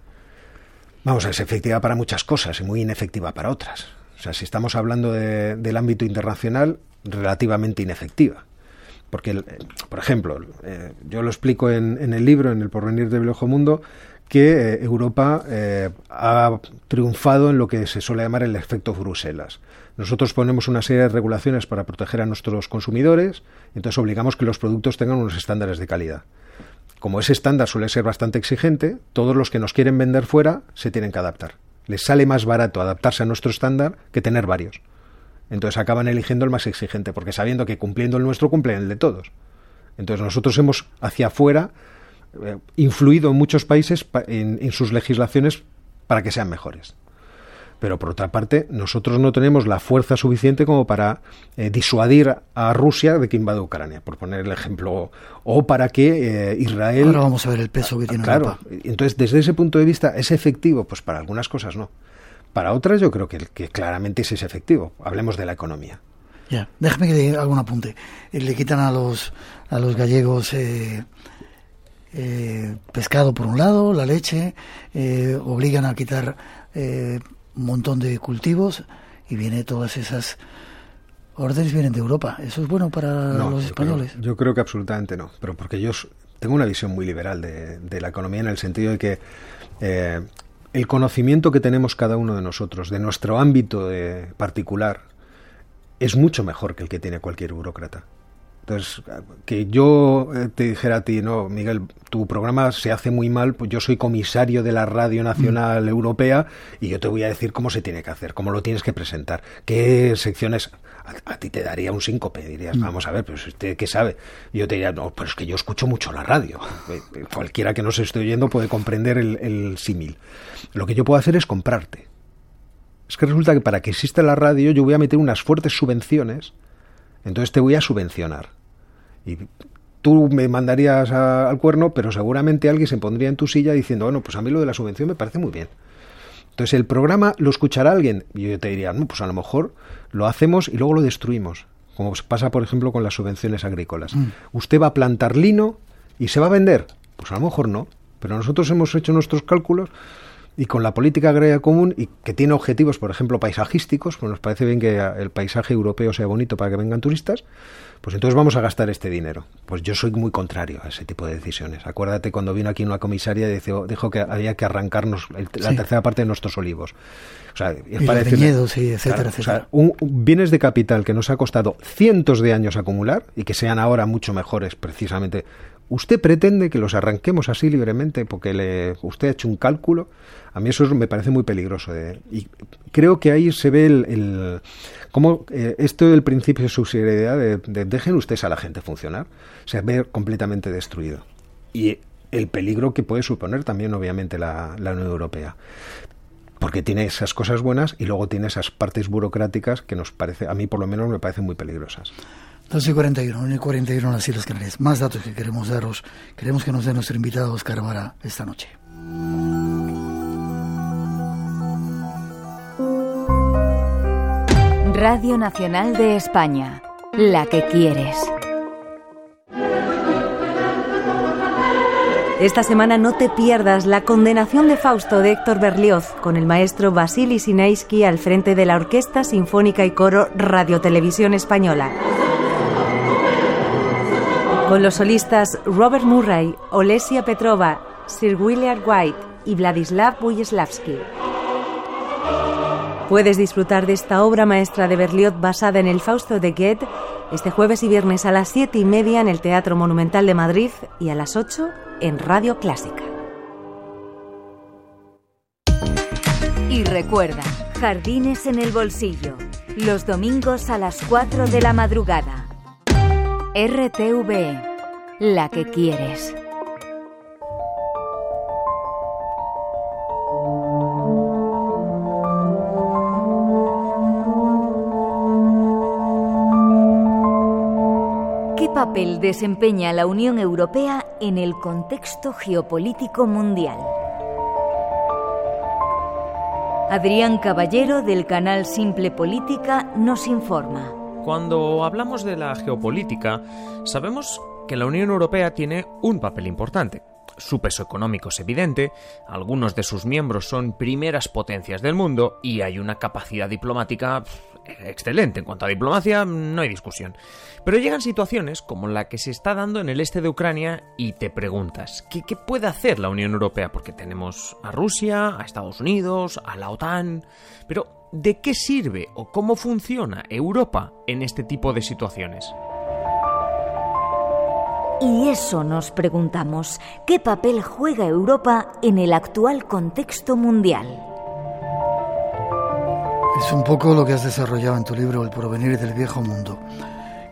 Vamos, es efectiva para muchas cosas y muy inefectiva para otras. O sea, si estamos hablando del ámbito internacional, relativamente inefectiva. Porque, por ejemplo, eh, yo lo explico en, el libro, en El porvenir del viejo mundo, que eh, Europa eh, ha triunfado en lo que se suele llamar el efecto Bruselas. Nosotros ponemos una serie de regulaciones para proteger a nuestros consumidores, entonces obligamos que los productos tengan unos estándares de calidad como ese estándar suele ser bastante exigente, todos los que nos quieren vender fuera se tienen que adaptar. Les sale más barato adaptarse a nuestro estándar que tener varios. Entonces acaban eligiendo el más exigente, porque sabiendo que cumpliendo el nuestro cumplen el de todos. Entonces nosotros hemos hacia afuera eh, influido en muchos países en sus legislaciones para que sean mejores pero por otra parte nosotros no tenemos la fuerza suficiente como para eh, disuadir a Rusia de que invade Ucrania, por poner el ejemplo, o para que eh, Israel... Ahora vamos a ver el peso que tiene Claro, entonces desde ese punto de vista, ¿es efectivo? Pues para algunas cosas no. Para otras yo creo que, que claramente sí es efectivo. Hablemos de la economía. Ya, déjame que haga un apunte. Eh, le quitan a los, a los gallegos... pescado por un lado, la leche, obligan a quitar un montón de cultivos y viene todas esas órdenes vienen de Europa. ¿Eso es bueno para los españoles? yo creo que absolutamente no, pero porque yo tengo una visión muy liberal de, la economía en el sentido de que eh, el conocimiento que tenemos cada uno de nosotros, de nuestro ámbito particular, es mucho mejor que el que tiene cualquier burócrata. Entonces, que yo eh, te dijera a ti, no, Miguel, tu programa se hace muy mal, pues yo soy comisario de la Radio Nacional mm. Europea y yo te voy a decir cómo se tiene que hacer, cómo lo tienes que presentar, qué secciones... A, ti te daría un síncope, dirías, mm. vamos a ver, pero usted qué sabe. yo te diría, no, pero es que yo escucho mucho la radio. Eh, eh, cualquiera que nos esté oyendo puede comprender el, el símil. Lo que yo puedo hacer es comprarte. Es que resulta que para que exista la radio yo voy a meter unas fuertes subvenciones entonces te voy a subvencionar. Y tú me mandarías al cuerno, pero seguramente alguien se pondría en tu silla diciendo, bueno, pues a mí lo de la subvención me parece muy bien. Entonces el programa lo escuchará alguien y yo te diría, no, pues a lo mejor lo hacemos y luego lo destruimos, como pasa por ejemplo con las subvenciones agrícolas. Mm. Usted va a plantar lino y se va a vender, pues a lo mejor no, pero nosotros hemos hecho nuestros cálculos y con la política agraria común y que tiene objetivos, por ejemplo, paisajísticos, pues nos parece bien que el paisaje europeo sea bonito para que vengan turistas, pues entonces vamos a gastar este dinero. Pues yo soy muy contrario a ese tipo de decisiones. Acuérdate cuando vino aquí una comisaria y dijo, que había que arrancarnos la tercera parte de nuestros olivos. O sea, es para decir, sí, etcétera, etcétera. un, bienes de capital que nos ha costado cientos de años acumular y que sean ahora mucho mejores precisamente ¿Usted pretende que los arranquemos así libremente porque le, usted ha hecho un cálculo? A mí eso me parece muy peligroso. y creo que ahí se ve el, cómo eh, esto del principio de subsidiariedad de, de, dejen ustedes a la gente funcionar, se ve completamente destruido. Y el peligro que puede suponer también, obviamente, la, la Unión Europea porque tiene esas cosas buenas y luego tiene esas partes burocráticas que nos parece, a mí por lo menos me parecen muy peligrosas. 12 y 41, 1 y 41 en las Islas Canarias. Más datos que queremos daros. Queremos que nos dé nuestro invitado Oscar Vara esta noche. Radio Nacional de España, la que quieres. Esta semana no te pierdas la condenación de Fausto de Héctor Berlioz con el maestro Vasily Sinaisky al frente de la Orquesta Sinfónica y Coro Radio Televisión Española con los solistas Robert Murray, Olesia Petrova, Sir William White y Vladislav Buyeslavsky. Puedes disfrutar de esta obra maestra de Berlioz basada en el Fausto de Goethe este jueves y viernes a las 7 y media en el Teatro Monumental de Madrid y a las 8 en Radio Clásica. Y recuerda, Jardines en el Bolsillo, los domingos a las 4 de la madrugada. RTV, la que quieres. ¿Qué papel desempeña la Unión Europea en el contexto geopolítico mundial? Adrián Caballero del canal Simple Política nos informa. Cuando hablamos de la geopolítica, sabemos que la Unión Europea tiene un papel importante. Su peso económico es evidente, algunos de sus miembros son primeras potencias del mundo y hay una capacidad diplomática excelente. En cuanto a diplomacia, no hay discusión. Pero llegan situaciones como la que se está dando en el este de Ucrania y te preguntas, ¿qué, puede hacer la Unión Europea? Porque tenemos a Rusia, a Estados Unidos, a la OTAN, pero ¿de qué sirve o cómo funciona Europa en este tipo de situaciones? Y eso nos preguntamos, ¿qué papel juega Europa en el actual contexto mundial? Es un poco lo que has desarrollado en tu libro El porvenir del viejo mundo.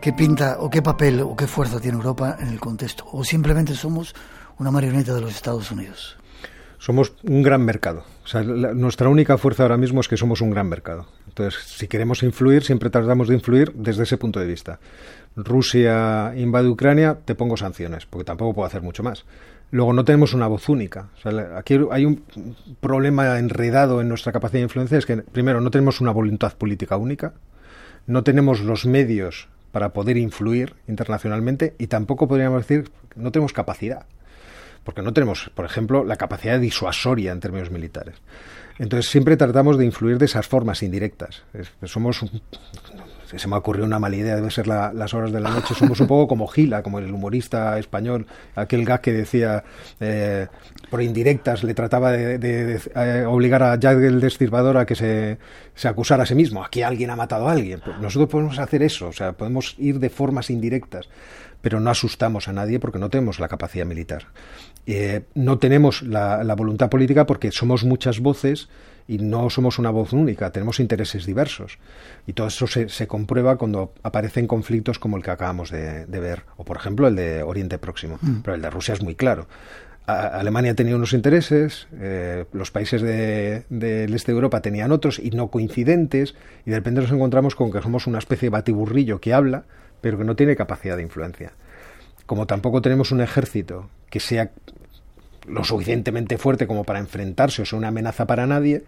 ¿Qué pinta o qué papel o qué fuerza tiene Europa en el contexto? ¿O simplemente somos una marioneta de los Estados Unidos? Somos un gran mercado. Nuestra única fuerza ahora mismo es que somos un gran mercado. Entonces, si queremos influir, siempre tratamos de influir desde ese punto de vista. Rusia invade Ucrania, te pongo sanciones, porque tampoco puedo hacer mucho más. Luego, no tenemos una voz única. Aquí hay un problema enredado en nuestra capacidad de influencia, es que, primero, no tenemos una voluntad política única, no tenemos los medios para poder influir internacionalmente y tampoco podríamos decir no tenemos capacidad porque no tenemos, por ejemplo, la capacidad disuasoria en términos militares. Entonces siempre tratamos de influir de esas formas indirectas. somos, se me ha ocurrido una mala idea, debe ser las horas de la noche, somos un poco como Gila, como el humorista español, aquel gag que decía, eh, por indirectas, le trataba de, eh, obligar a Jack el Destripador a que se, se, acusara a sí mismo, aquí alguien ha matado a alguien. Pues nosotros podemos hacer eso, o sea, podemos ir de formas indirectas pero no asustamos a nadie porque no tenemos la capacidad militar. Eh, no tenemos la, voluntad política porque somos muchas voces y no somos una voz única, tenemos intereses diversos. Y todo eso se, comprueba cuando aparecen conflictos como el que acabamos de, ver, o por ejemplo el de Oriente Próximo. Mm. Pero el de Rusia es muy claro. Alemania tenía unos intereses, eh, los países del este de Europa tenían otros y no coincidentes, y de repente nos encontramos con que somos una especie de batiburrillo que habla, pero que no tiene capacidad de influencia. Como tampoco tenemos un ejército que sea lo suficientemente fuerte como para enfrentarse o sea una amenaza para nadie,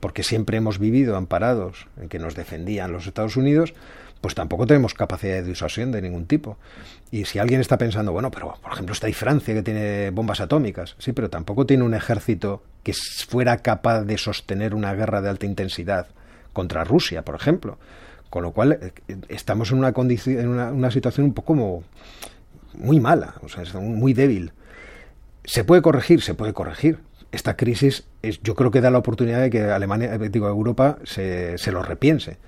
porque siempre hemos vivido amparados en que nos defendían los Estados Unidos, pues tampoco tenemos capacidad de disuasión de ningún tipo. Y si alguien está pensando, bueno, pero por ejemplo está ahí Francia que tiene bombas atómicas, sí, pero tampoco tiene un ejército que fuera capaz de sostener una guerra de alta intensidad contra Rusia, por ejemplo. Con lo cual eh, estamos en una, en una, situación un poco como muy mala, o sea, muy débil. ¿Se puede corregir? Se puede corregir. Esta crisis es, yo creo que da la oportunidad de que Alemania, eh, digo, Europa se, se lo repiense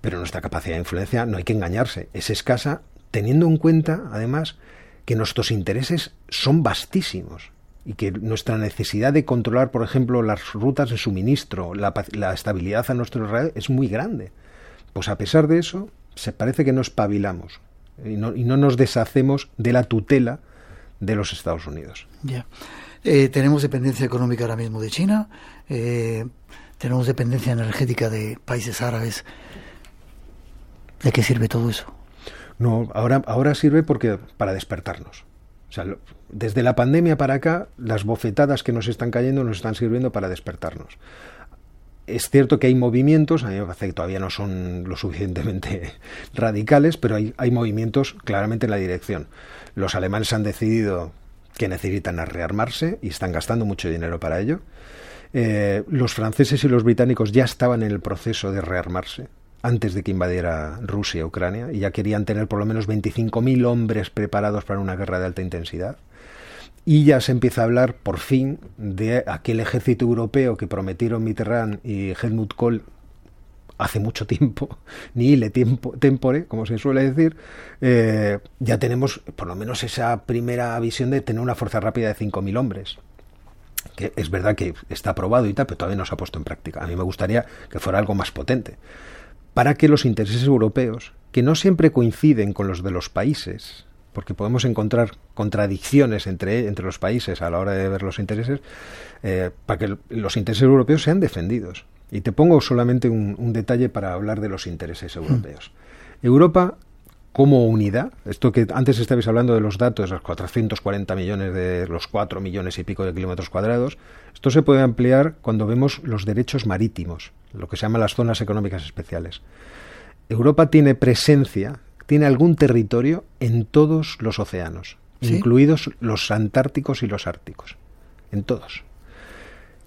pero nuestra capacidad de influencia, no hay que engañarse, es escasa, teniendo en cuenta, además, que nuestros intereses son vastísimos y que nuestra necesidad de controlar, por ejemplo, las rutas de suministro, la, estabilidad a nuestro alrededor es muy grande. Pues a pesar de eso, se parece que nos espabilamos y no, y no nos deshacemos de la tutela de los Estados Unidos. Ya. Eh, tenemos dependencia económica ahora mismo de China, eh, tenemos dependencia energética de países árabes ¿De qué sirve todo eso? No, ahora, ahora sirve porque para despertarnos. O sea, desde la pandemia para acá, las bofetadas que nos están cayendo nos están sirviendo para despertarnos. Es cierto que hay movimientos, a mí me parece que todavía no son lo suficientemente radicales, pero hay, movimientos claramente en la dirección. Los alemanes han decidido que necesitan rearmarse y están gastando mucho dinero para ello. Eh, los franceses y los británicos ya estaban en el proceso de rearmarse antes de que invadiera Rusia Ucrania y ya querían tener por lo menos 25.000 hombres preparados para una guerra de alta intensidad. Y ya se empieza a hablar, por fin, de aquel ejército europeo que prometieron Mitterrand y Helmut Kohl hace mucho tiempo, ni le tiempo, tempore, como se suele decir, eh, ya tenemos por lo menos esa primera visión de tener una fuerza rápida de 5.000 hombres que es verdad que está aprobado y tal, pero todavía no se ha puesto en práctica. A mí me gustaría que fuera algo más potente para que los intereses europeos, que no siempre coinciden con los de los países, porque podemos encontrar contradicciones entre, entre los países a la hora de ver los intereses, eh, para que los intereses europeos sean defendidos. Y te pongo solamente un, detalle para hablar de los intereses hmm. europeos. Europa como unidad, esto que antes estabais hablando de los datos, los 440 millones de los 4 millones y pico de kilómetros cuadrados, esto se puede ampliar cuando vemos los derechos marítimos lo que se llama las zonas económicas especiales. Europa tiene presencia, tiene algún territorio en todos los océanos, incluidos los antárticos y los árticos, en todos.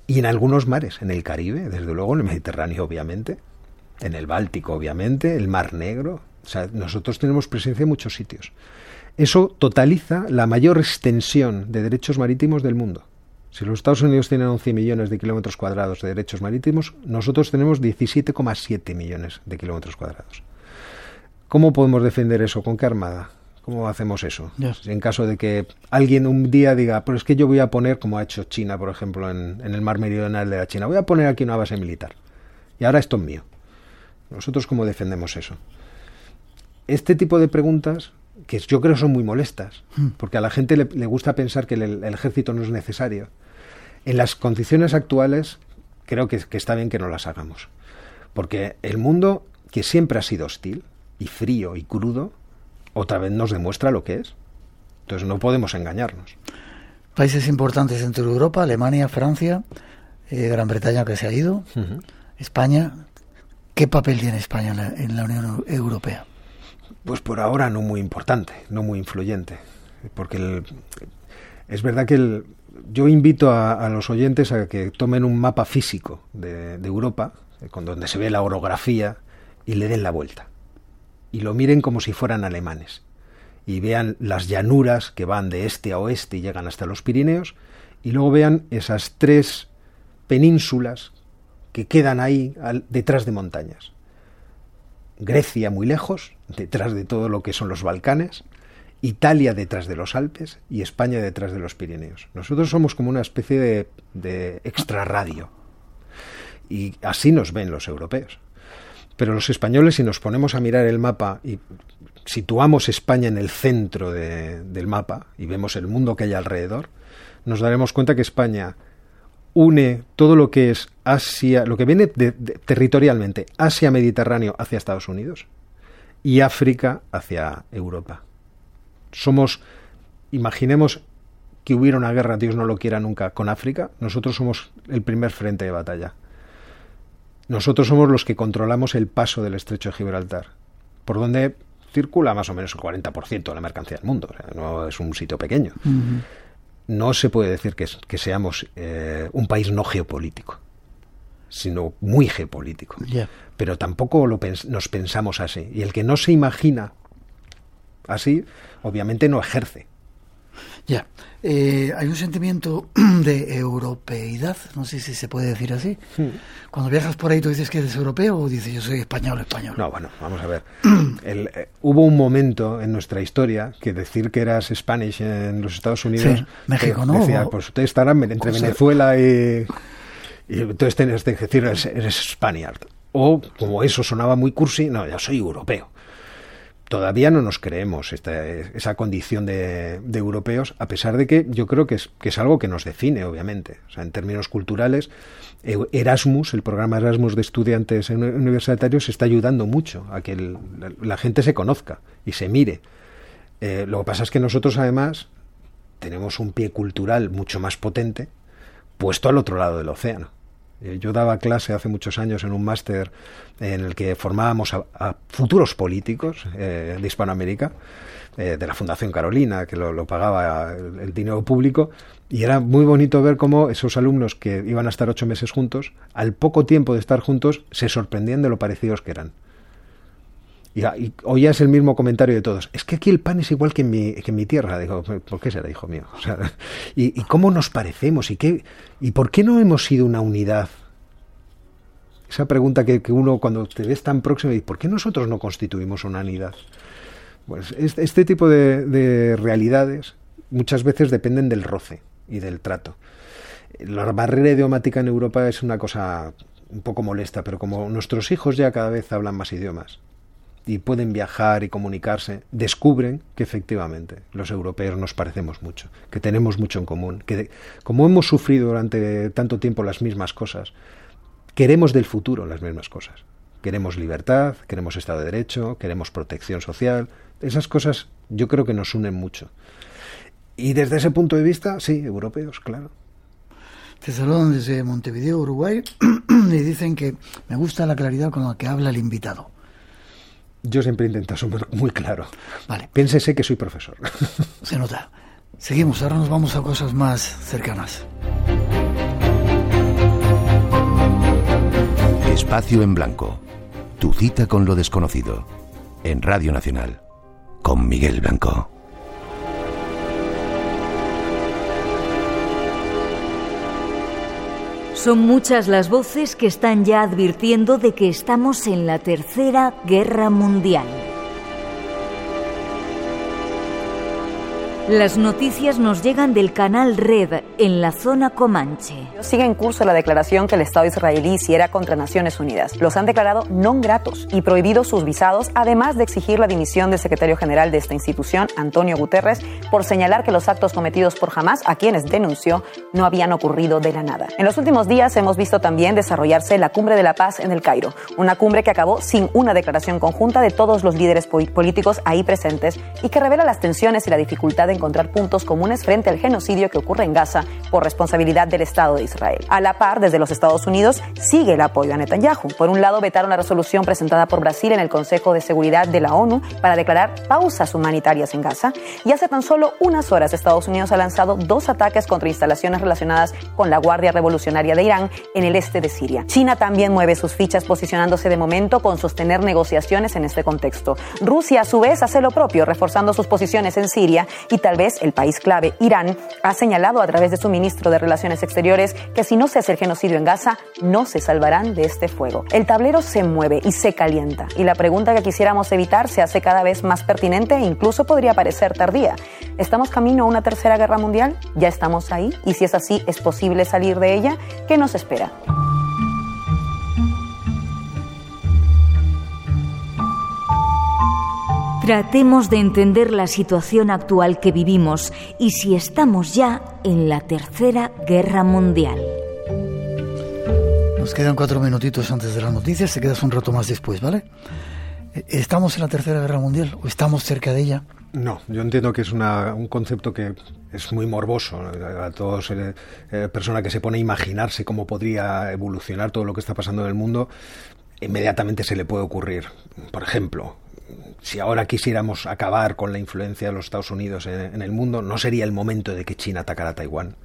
Y en algunos mares, en el Caribe, desde luego, en el Mediterráneo, obviamente, en el Báltico, obviamente, el Mar Negro. O sea, nosotros tenemos presencia en muchos sitios. Eso totaliza la mayor extensión de derechos marítimos del mundo. Si los Estados Unidos tienen 11 millones de kilómetros cuadrados de derechos marítimos, nosotros tenemos 17,7 millones de kilómetros cuadrados. ¿Cómo podemos defender eso? ¿Con qué armada? ¿Cómo hacemos eso? En caso de que alguien un día diga, pero es que yo voy a poner, como ha hecho China, por ejemplo, en, en el mar meridional de la China, voy a poner aquí una base militar. Y ahora esto es mío. ¿Nosotros cómo defendemos eso? Este tipo de preguntas que yo creo son muy molestas, hmm. porque a la gente le, gusta pensar que el, ejército no es necesario. En las condiciones actuales, creo que, está bien que no las hagamos, porque el mundo, que siempre ha sido hostil y frío y crudo, otra vez nos demuestra lo que es. Entonces no podemos engañarnos. Países importantes dentro de Europa, Alemania, Francia, eh, Gran Bretaña que se ha ido, España. ¿Qué papel tiene España en la Unión Europea? Pues por ahora no muy importante, no muy influyente, porque es verdad que yo invito a, los oyentes a que tomen un mapa físico de, Europa, eh, con donde se ve la orografía, y le den la vuelta. Y lo miren como si fueran alemanes. Y vean las llanuras que van de este a oeste y llegan hasta los Pirineos, y luego vean esas tres penínsulas que quedan ahí detrás de montañas. Grecia muy lejos, detrás de todo lo que son los Balcanes, Italia detrás de los Alpes y España detrás de los Pirineos. Nosotros somos como una especie de, de extrarradio. Y así nos ven los europeos. Pero los españoles, si nos ponemos a mirar el mapa y situamos España en el centro del mapa y vemos el mundo que hay alrededor, nos daremos cuenta que España une todo lo que es Asia, lo que viene territorialmente, Asia Mediterráneo hacia Estados Unidos y África hacia Europa. Somos, imaginemos que hubiera una guerra, Dios no lo quiera nunca, con África, nosotros somos el primer frente de batalla. Nosotros somos los que controlamos el paso del estrecho de Gibraltar, por donde circula más o menos el 40% de la mercancía del mundo. no es un sitio pequeño. No se puede decir que, que seamos eh, un país no geopolítico, sino muy geopolítico. Pero tampoco lo nos pensamos así. Y el que no se imagina así, obviamente no ejerce. Ya. Eh, hay un sentimiento de europeidad, no sé si se puede decir así. Hmm. Cuando viajas por ahí, ¿tú dices que eres europeo o dices yo soy español, español? No, bueno, vamos a ver. Eh, hubo un momento en nuestra historia que decir que eras Spanish en los Estados Unidos. México, ¿no? Decía, pues ustedes estarán entre Venezuela y. Y entonces tienes que decir eres, eres Spaniard. O, como eso sonaba muy cursi, no, yo soy europeo todavía no nos creemos esa condición de, europeos, a pesar de que yo creo que es, que es algo que nos define, obviamente. O sea, en términos culturales, Erasmus, el programa Erasmus de estudiantes universitarios, está ayudando mucho a que la, gente se conozca y se mire. Eh, lo que pasa es que nosotros, además, tenemos un pie cultural mucho más potente puesto al otro lado del océano. Eh, yo daba clase hace muchos años en un máster en el que formábamos a, futuros políticos eh, de Hispanoamérica, eh, de la Fundación Carolina, que lo, pagaba el, dinero público, y era muy bonito ver cómo esos alumnos que iban a estar ocho meses juntos, al poco tiempo de estar juntos, se sorprendían de lo parecidos que eran. Y, hoy es el mismo comentario de todos. Es que aquí el pan es igual que en mi, que en mi tierra. Digo, ¿por qué será, hijo mío? y, cómo nos parecemos? ¿Y, qué, ¿Y por qué no hemos sido una unidad? Esa pregunta que, uno cuando te ves tan próximo ¿por qué nosotros no constituimos una unidad? Pues este, tipo de realidades muchas veces dependen del roce y del trato. La barrera idiomática en Europa es una cosa un poco molesta, pero como nuestros hijos ya cada vez hablan más idiomas, y pueden viajar y comunicarse, descubren que efectivamente los europeos nos parecemos mucho, que tenemos mucho en común, que como hemos sufrido durante tanto tiempo las mismas cosas, queremos del futuro las mismas cosas. Queremos libertad, queremos Estado de Derecho, queremos protección social. Esas cosas yo creo que nos unen mucho. Y desde ese punto de vista, sí, europeos, claro. Te saludan desde Montevideo, Uruguay, y dicen que me gusta la claridad con la que habla el invitado. Yo siempre intento ser muy claro. Vale. Piénsese que soy profesor. Se nota. Seguimos, ahora nos vamos a cosas más cercanas. Espacio en Blanco. Tu cita con lo desconocido. En Radio Nacional. Con Miguel Blanco. Son muchas las voces que están ya advirtiendo de que estamos en la Tercera Guerra Mundial. Las noticias nos llegan del canal Red en la zona Comanche. Sigue en curso la declaración que el Estado israelí hiciera contra Naciones Unidas. Los han declarado no gratos y prohibido sus visados, además de exigir la dimisión del secretario general de esta institución, Antonio Guterres, por señalar que los actos cometidos por Hamas, a quienes denunció, no habían ocurrido de la nada. En los últimos días hemos visto también desarrollarse la Cumbre de la Paz en el Cairo, una cumbre que acabó sin una declaración conjunta de todos los líderes políticos ahí presentes y que revela las tensiones y la dificultad en encontrar puntos comunes frente al genocidio que ocurre en Gaza por responsabilidad del Estado de Israel. A la par, desde los Estados Unidos sigue el apoyo a Netanyahu. Por un lado, vetaron la resolución presentada por Brasil en el Consejo de Seguridad de la ONU para declarar pausas humanitarias en Gaza y hace tan solo unas horas Estados Unidos ha lanzado dos ataques contra instalaciones relacionadas con la Guardia Revolucionaria de Irán en el este de Siria. China también mueve sus fichas posicionándose de momento con sostener negociaciones en este contexto. Rusia a su vez hace lo propio, reforzando sus posiciones en Siria y tal vez el país clave, Irán, ha señalado a través de su ministro de Relaciones Exteriores que si no se hace el genocidio en Gaza, no se salvarán de este fuego. El tablero se mueve y se calienta, y la pregunta que quisiéramos evitar se hace cada vez más pertinente e incluso podría parecer tardía. ¿Estamos camino a una tercera guerra mundial? ¿Ya estamos ahí? Y si es así, ¿es posible salir de ella? ¿Qué nos espera? Tratemos de entender la situación actual que vivimos y si estamos ya en la Tercera Guerra Mundial. Nos quedan cuatro minutitos antes de las noticias, se quedas un rato más después, ¿vale? ¿Estamos en la Tercera Guerra Mundial o estamos cerca de ella? No, yo entiendo que es una, un concepto que es muy morboso. A todos, eh, eh, persona que se pone a imaginarse cómo podría evolucionar todo lo que está pasando en el mundo, inmediatamente se le puede ocurrir. Por ejemplo, si ahora quisiéramos acabar con la influencia de los Estados Unidos en, el mundo, no sería el momento de que China atacara a Taiwán.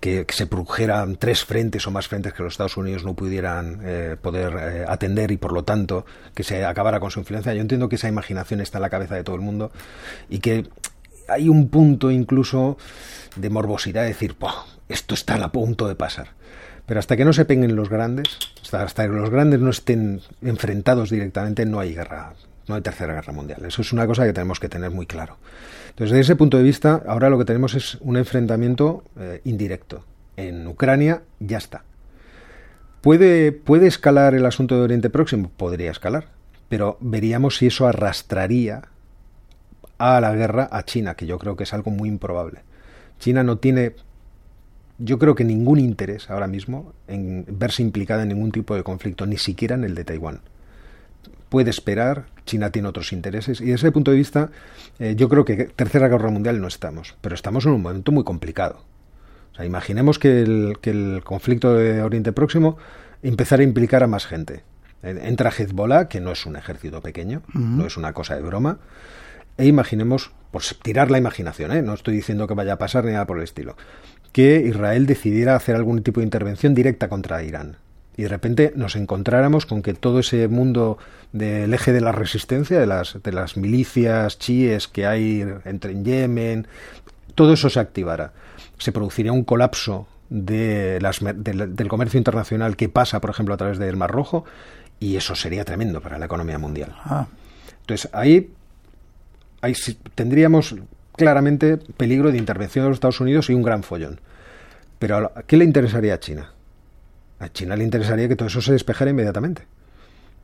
Que, se produjeran tres frentes o más frentes que los Estados Unidos no pudieran eh, poder eh, atender y por lo tanto que se acabara con su influencia. Yo entiendo que esa imaginación está en la cabeza de todo el mundo y que hay un punto incluso de morbosidad de decir, esto está a punto de pasar. Pero hasta que no se peguen los grandes, hasta, que los grandes no estén enfrentados directamente, no hay guerra, no hay tercera guerra mundial. Eso es una cosa que tenemos que tener muy claro. Entonces, desde ese punto de vista, ahora lo que tenemos es un enfrentamiento eh, indirecto. En Ucrania ya está. ¿Puede, ¿Puede escalar el asunto de Oriente Próximo? Podría escalar, pero veríamos si eso arrastraría a la guerra a China, que yo creo que es algo muy improbable. China no tiene yo creo que ningún interés ahora mismo en verse implicada en ningún tipo de conflicto, ni siquiera en el de Taiwán. Puede esperar, China tiene otros intereses, y desde ese punto de vista, eh, yo creo que Tercera Guerra Mundial no estamos, pero estamos en un momento muy complicado. O sea, imaginemos que el, que el conflicto de Oriente Próximo empezara a implicar a más gente. Entra Hezbollah, que no es un ejército pequeño, no es una cosa de broma, e imaginemos, por tirar la imaginación, ¿eh? no estoy diciendo que vaya a pasar ni nada por el estilo, que Israel decidiera hacer algún tipo de intervención directa contra Irán. Y de repente nos encontráramos con que todo ese mundo del eje de la resistencia, de las, de las milicias chiíes que hay entre en Yemen, todo eso se activara. Se produciría un colapso de las, del comercio internacional que pasa, por ejemplo, a través del Mar Rojo, y eso sería tremendo para la economía mundial. Ah. Entonces, ahí, ahí tendríamos claramente peligro de intervención de los Estados Unidos y un gran follón. Pero ¿a qué le interesaría a China? A China le interesaría que todo eso se despejara inmediatamente.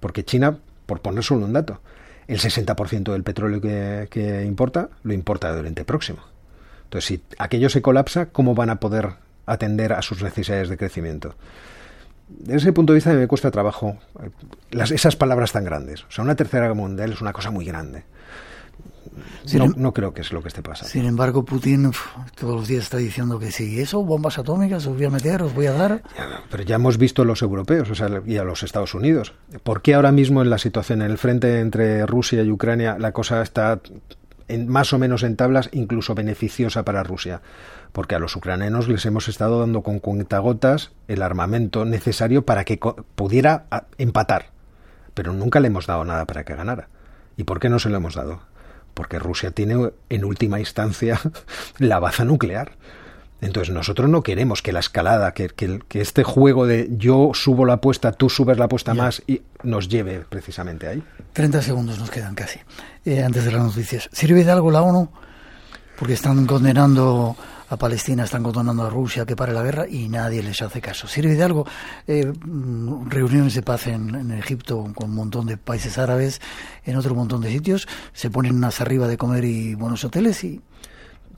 Porque China, por poner solo un dato, el 60% del petróleo que, importa lo importa de Oriente Próximo. Entonces, si aquello se colapsa, ¿cómo van a poder atender a sus necesidades de crecimiento? Desde ese punto de vista me cuesta trabajo eh, esas palabras tan grandes. O sea, una tercera guerra mundial es una cosa muy grande no, em- no, creo que es lo que esté pasando. Sin embargo, Putin todos los días está diciendo que si eso, bombas atómicas, os voy a meter, os voy a dar. pero ya hemos visto a los europeos o sea, y a los Estados Unidos. ¿Por qué ahora mismo en la situación, en el frente entre Rusia y Ucrania, la cosa está en, más o menos en tablas, incluso beneficiosa para Rusia? Porque a los ucranianos les hemos estado dando con cuentagotas el armamento necesario para que pudiera empatar. Pero nunca le hemos dado nada para que ganara. ¿Y por qué no se lo hemos dado? Porque Rusia tiene en última instancia la baza nuclear. Entonces nosotros no queremos que la escalada, que, que, este juego de yo subo la apuesta, tú subes la apuesta más y nos lleve precisamente ahí. 30 segundos nos quedan casi, eh, antes de las noticias. ¿Sirve de algo la ONU? Porque están condenando a Palestina, están condenando a Rusia que pare la guerra y nadie les hace caso. ¿Sirve de algo? Eh, mm, reuniones de paz en, Egipto con un montón de países árabes, en otro montón de sitios, se ponen unas arriba de comer y buenos hoteles y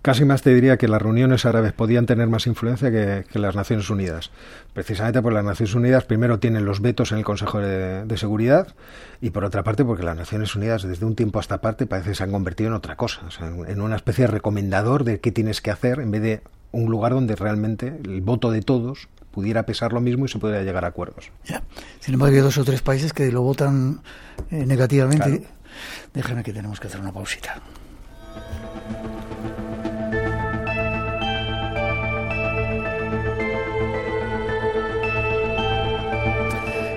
Casi más te diría que las reuniones árabes podían tener más influencia que, las Naciones Unidas. Precisamente porque las Naciones Unidas primero tienen los vetos en el Consejo de, Seguridad y por otra parte porque las Naciones Unidas desde un tiempo a esta parte parece que se han convertido en otra cosa, en una especie de recomendador de qué tienes que hacer en vez de un lugar donde realmente el voto de todos pudiera pesar lo mismo y se pudiera llegar a acuerdos. Ya. Sin embargo, hay dos o tres países que lo votan eh, negativamente. Déjame que tenemos que hacer una pausita.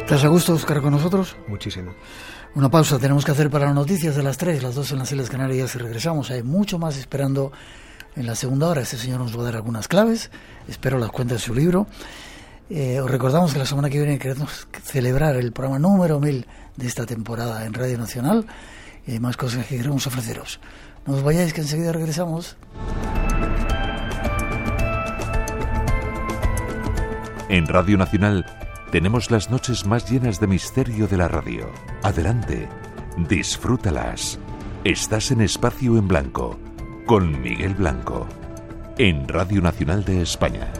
¿Estás a gusto, Oscar, con nosotros? Muchísimo. Una pausa tenemos que hacer para las noticias de las 3, las 2 en las Islas Canarias y regresamos. Hay mucho más esperando en la segunda hora. Este señor nos va a dar algunas claves. Espero las cuentas de su libro. Eh, os recordamos que la semana que viene queremos celebrar el programa número 1000 de esta temporada en Radio Nacional y hay más cosas que queremos ofreceros. No os vayáis que enseguida regresamos. En Radio Nacional tenemos las noches más llenas de misterio de la radio. Adelante, disfrútalas. Estás en Espacio en Blanco, con Miguel Blanco, en Radio Nacional de España.